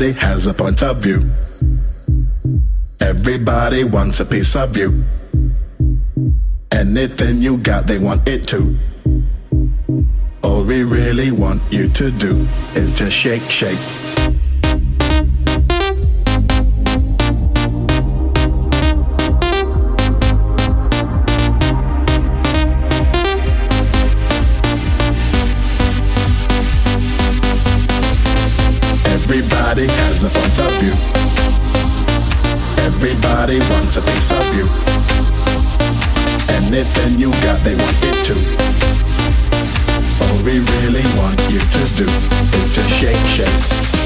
Everybody has a point of view. Everybody wants a piece of you. Anything you got, they want it too. All we really want you to do is just shake, shake. Really want you to do is to shake, shake.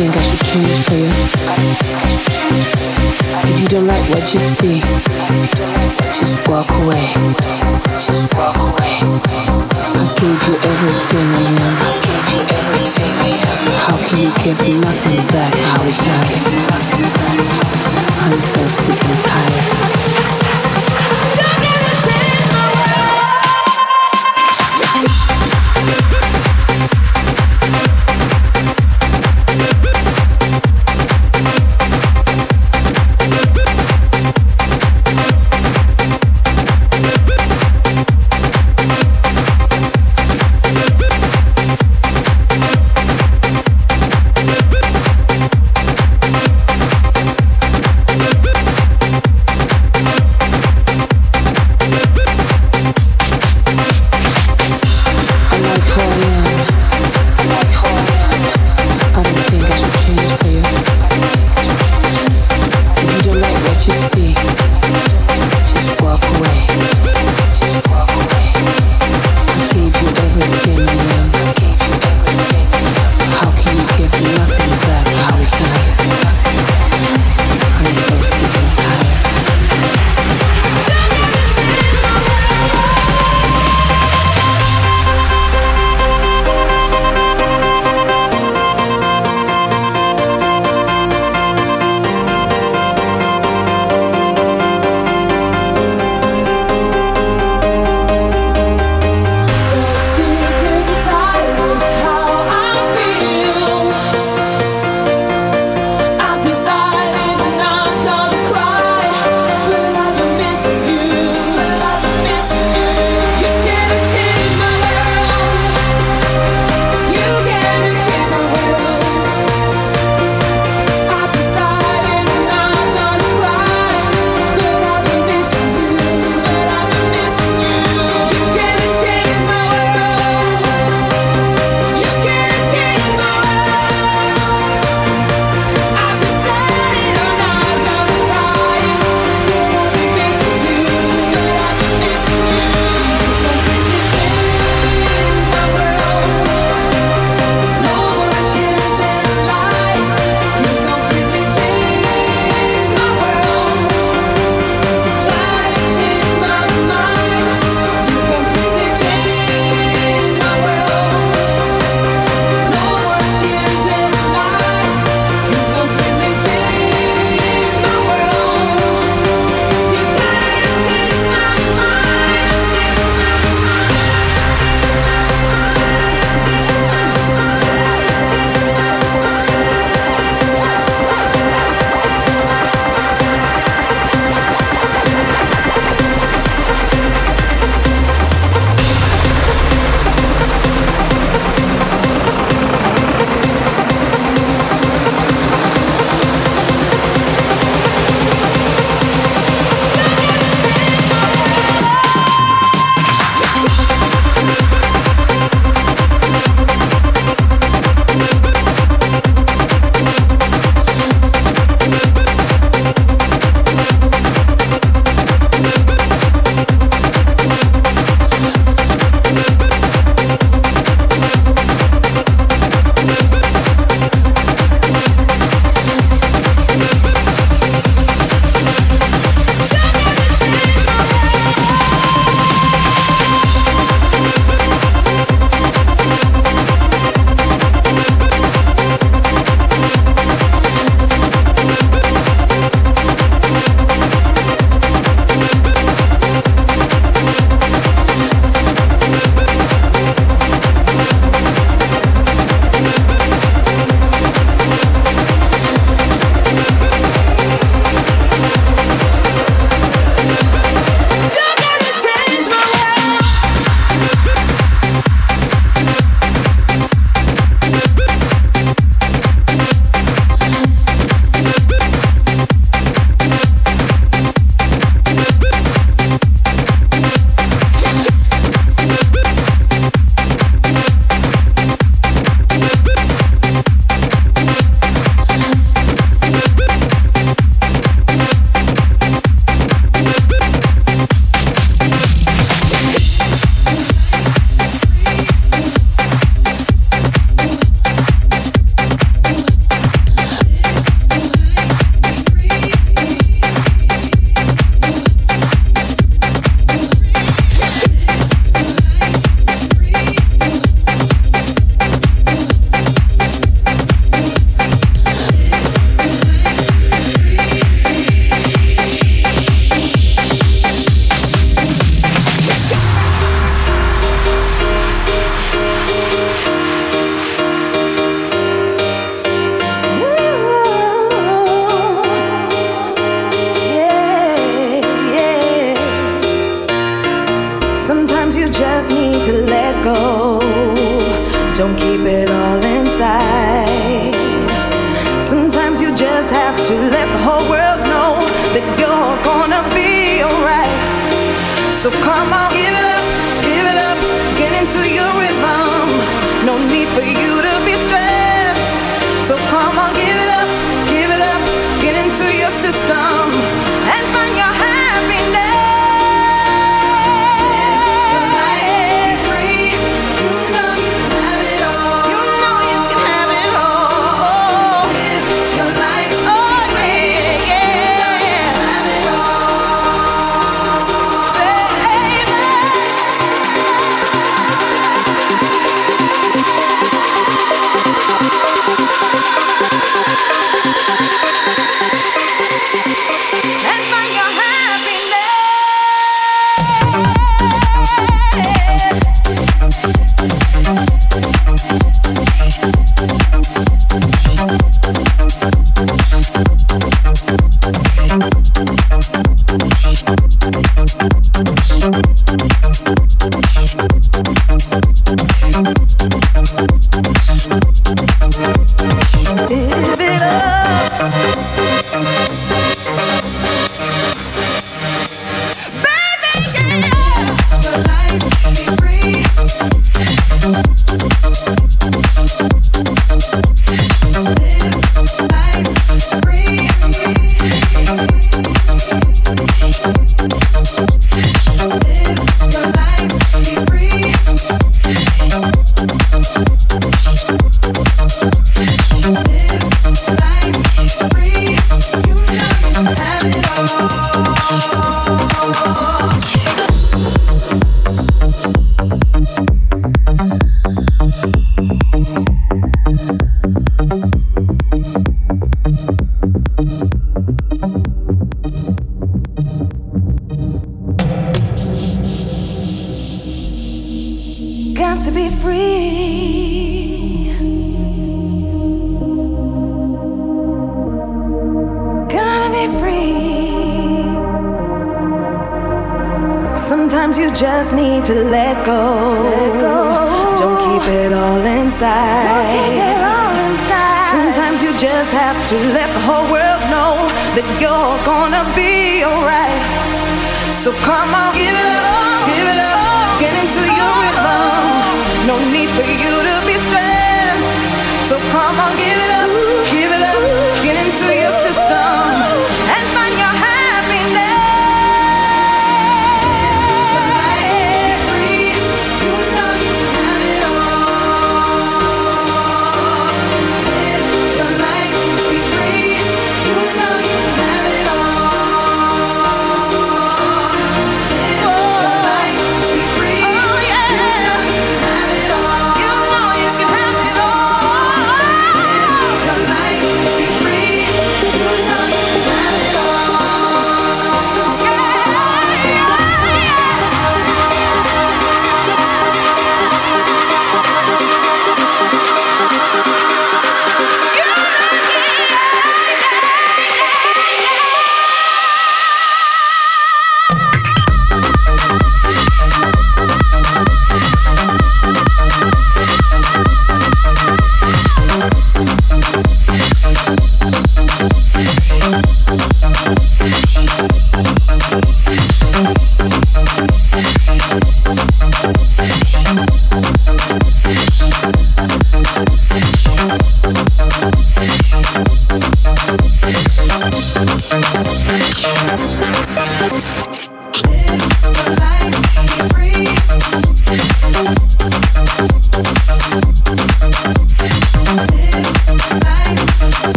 Think I should change for you. You. If you don't like what you see, just walk away. Just walk away. I gave you everything I am. I gave you everything I am. How can you give nothing back all the time? I'm so sick and tired.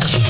Dance.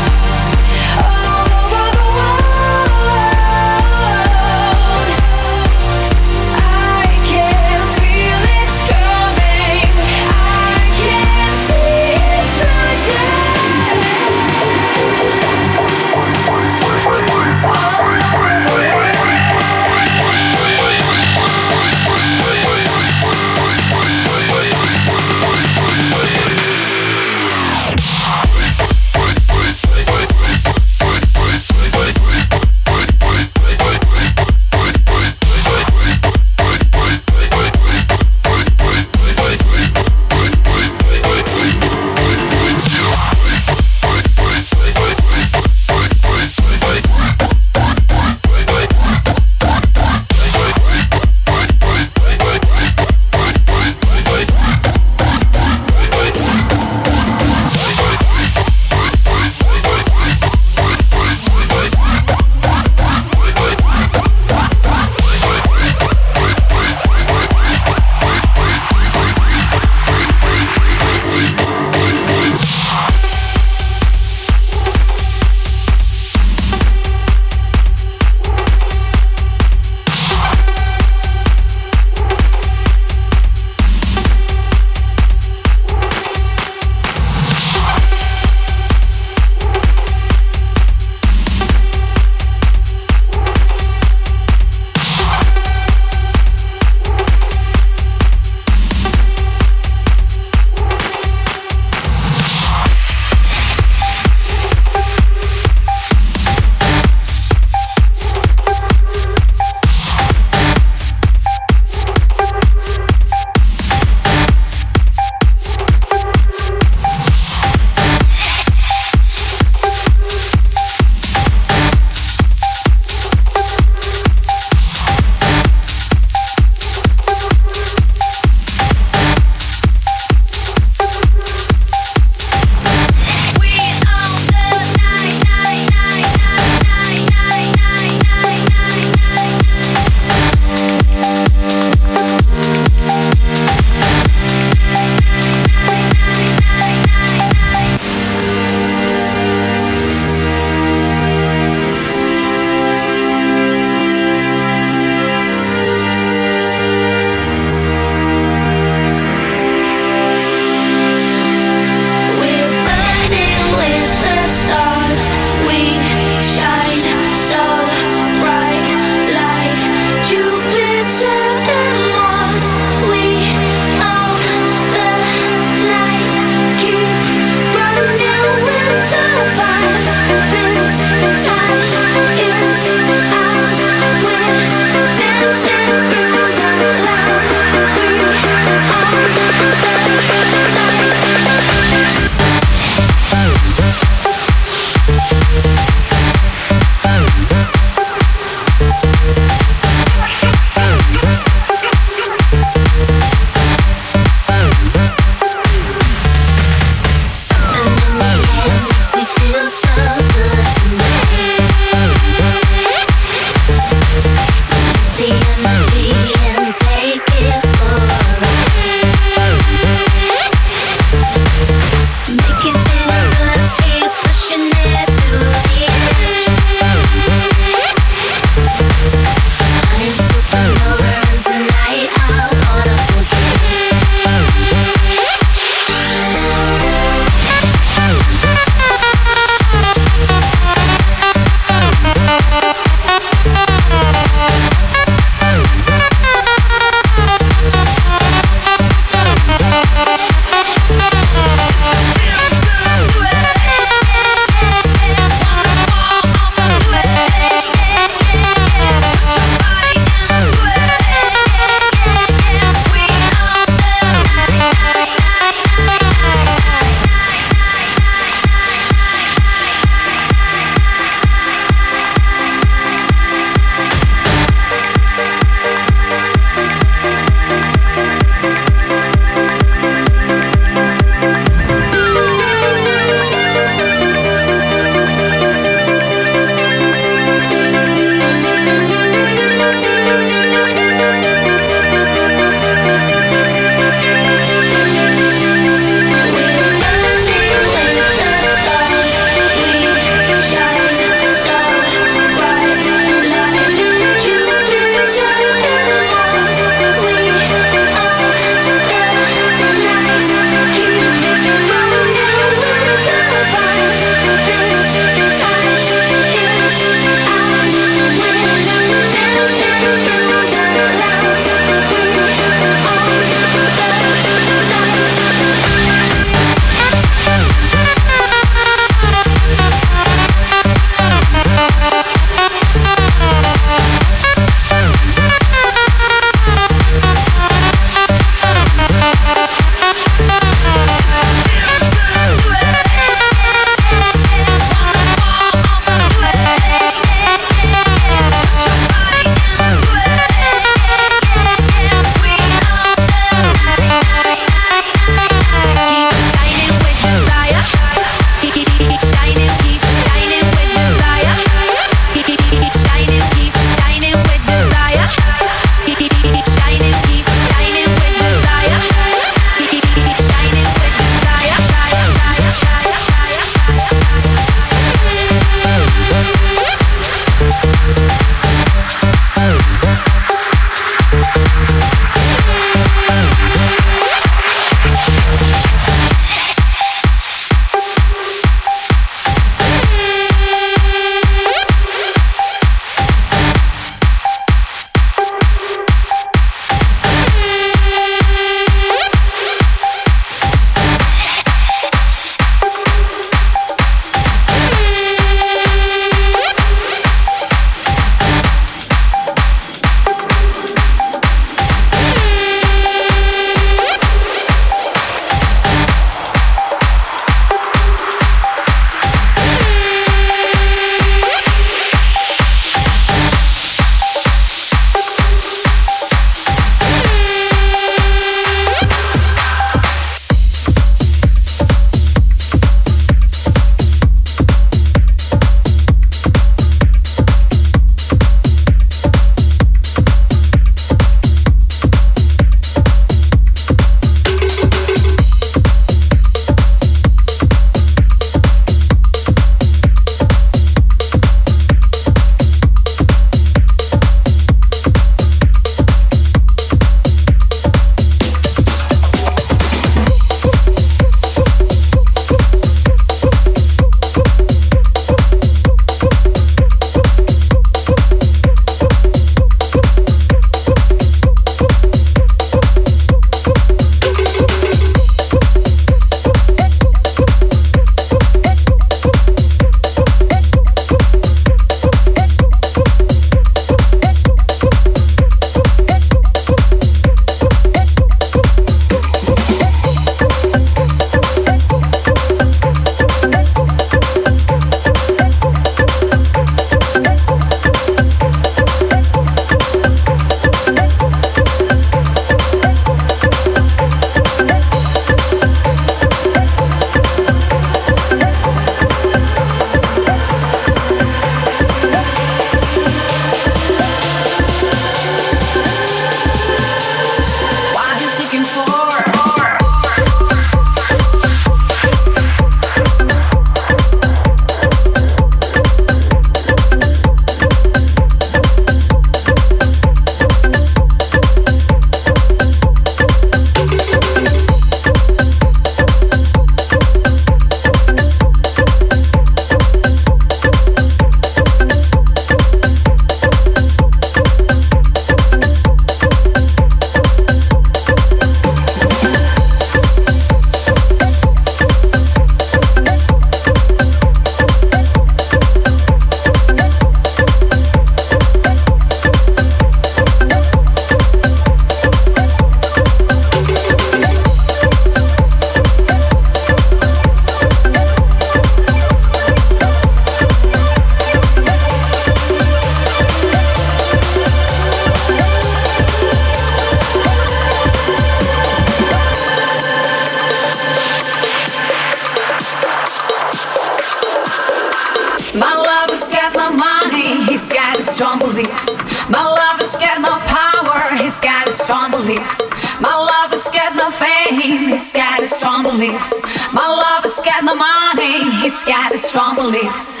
He's got his strong beliefs. My love has got no money, he's got his strong beliefs.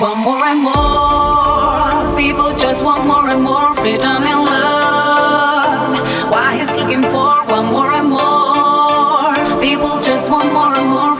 Want more and more, people just want more and more freedom and love. Why he's looking for one more and more, people just want more and more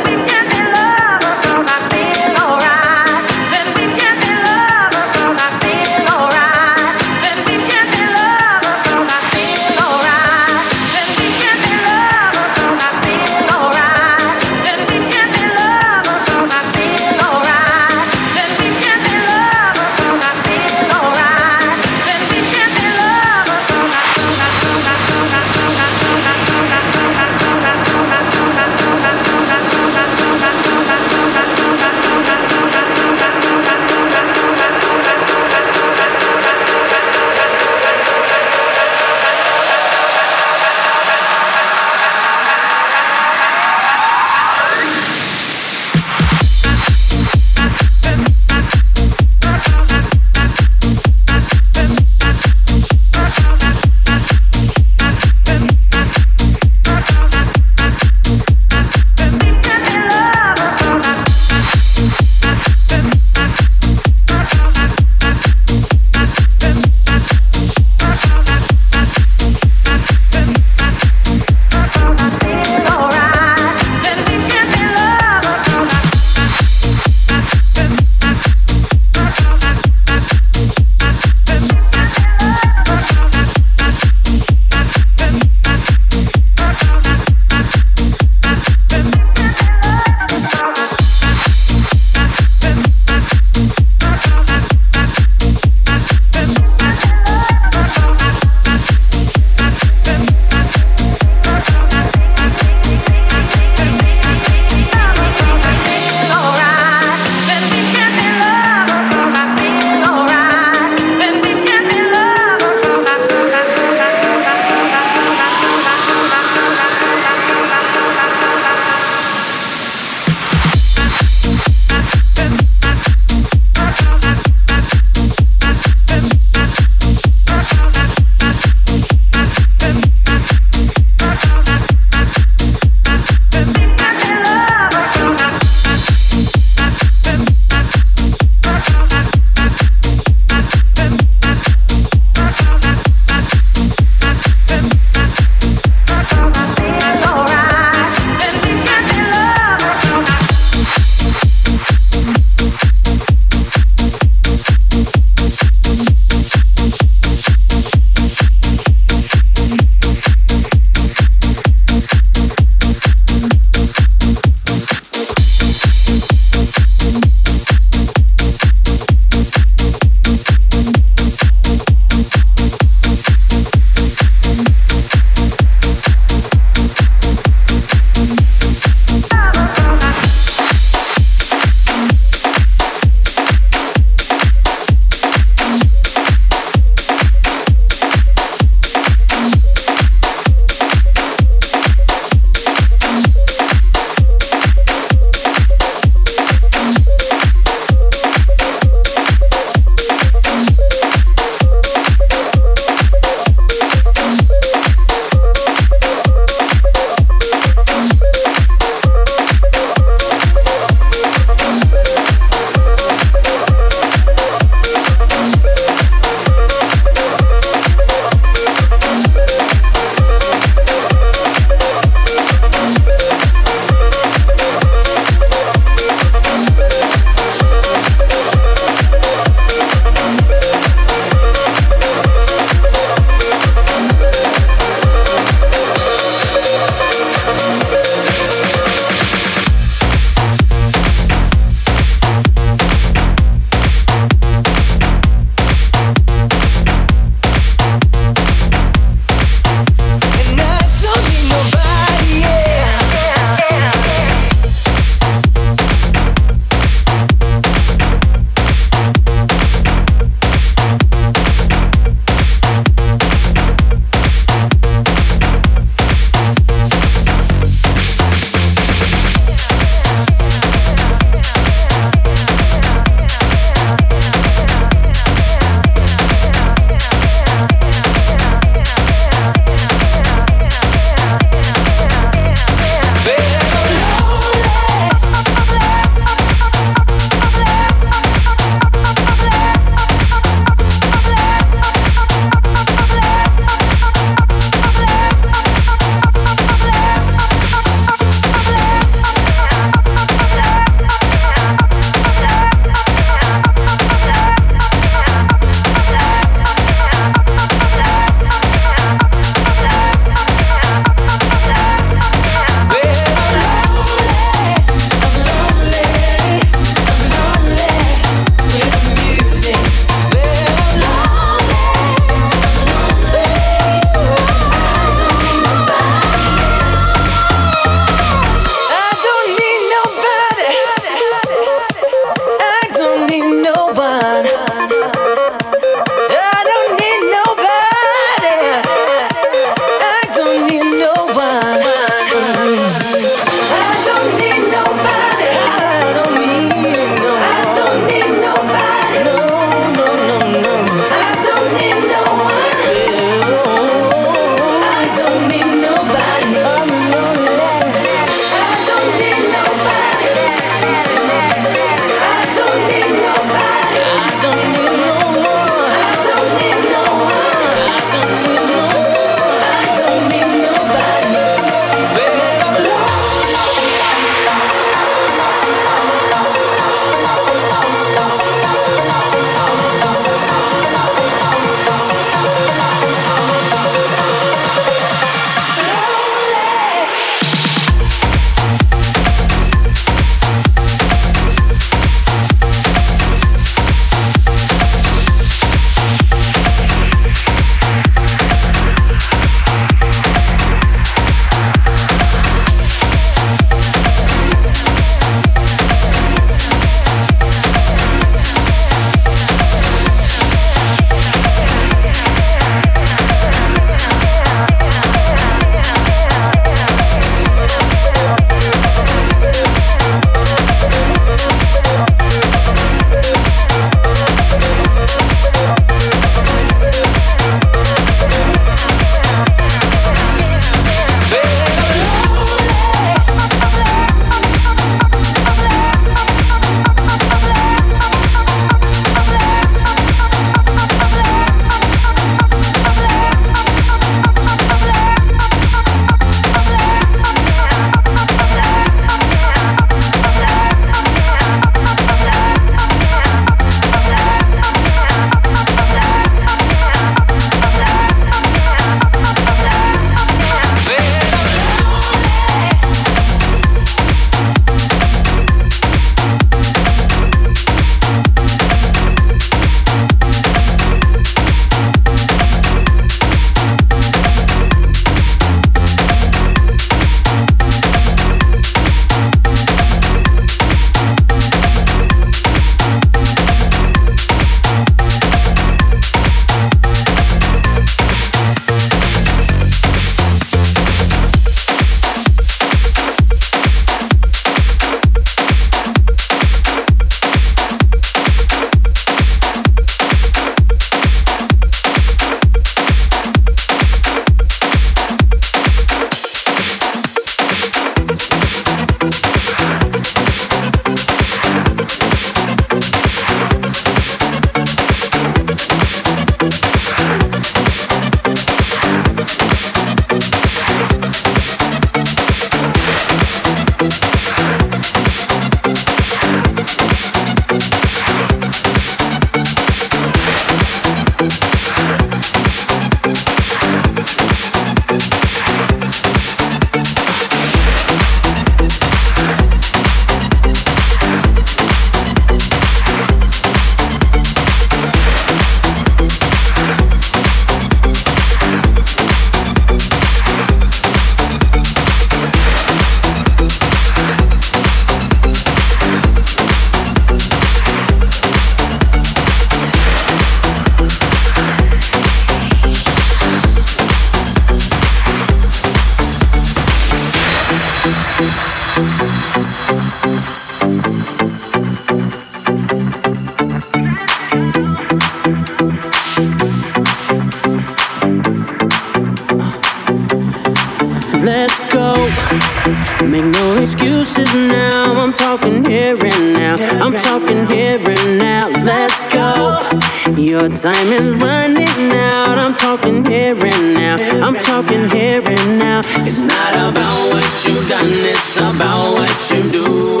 Your time is running out. I'm talking here and now. I'm talking here and now. It's not about what you've done, it's about what you do.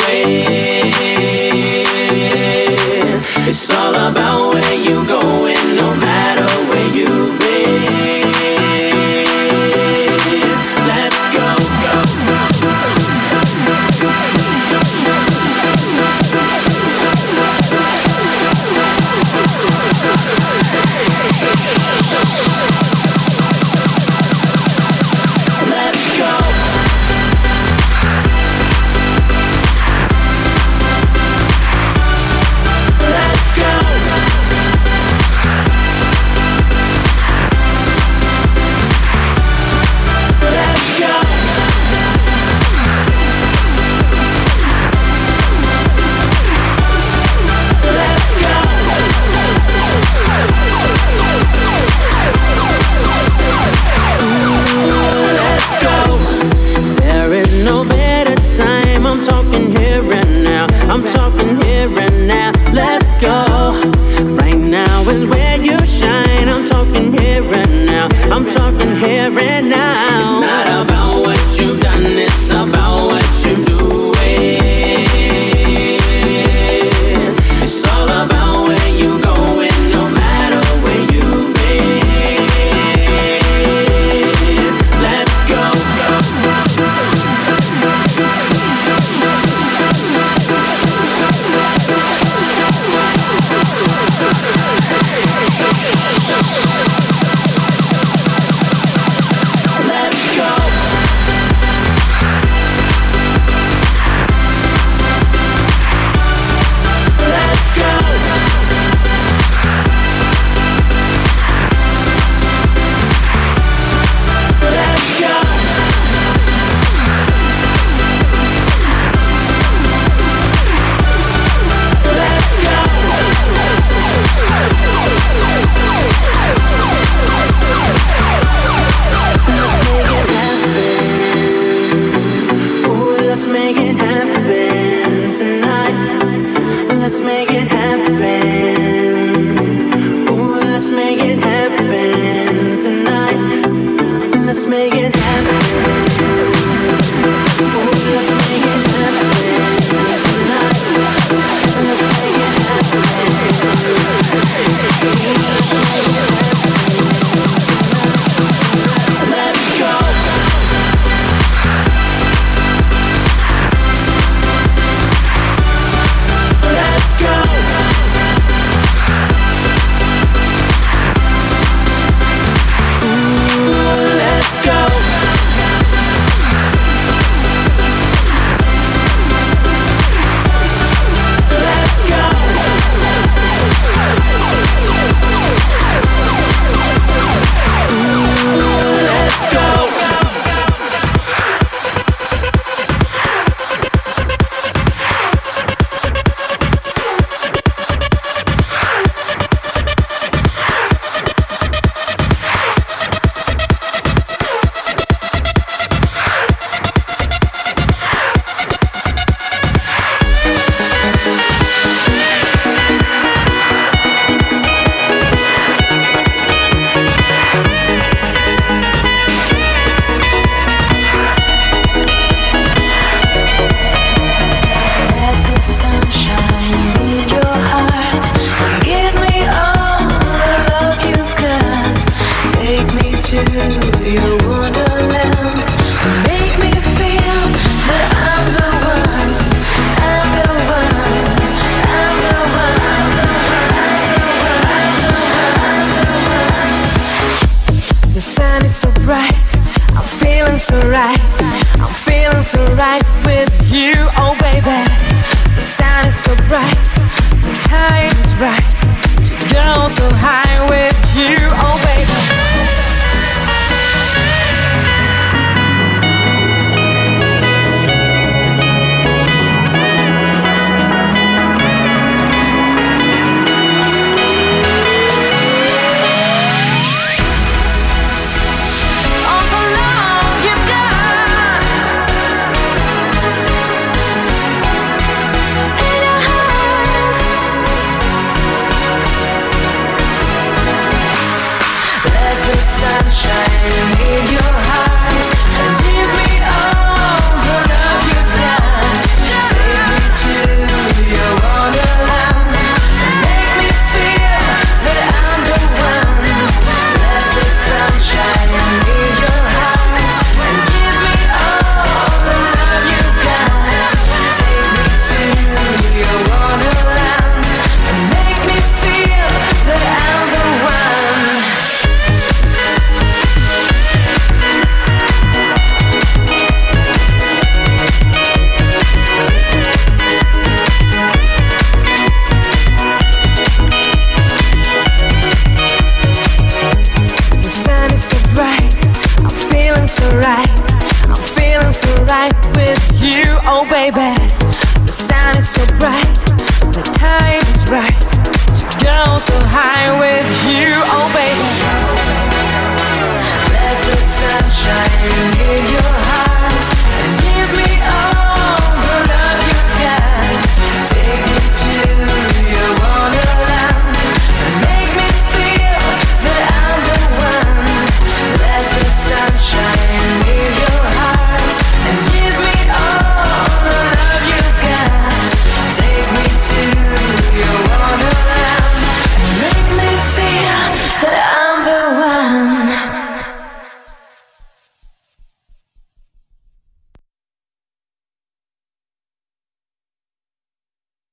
It's all about where you're going. No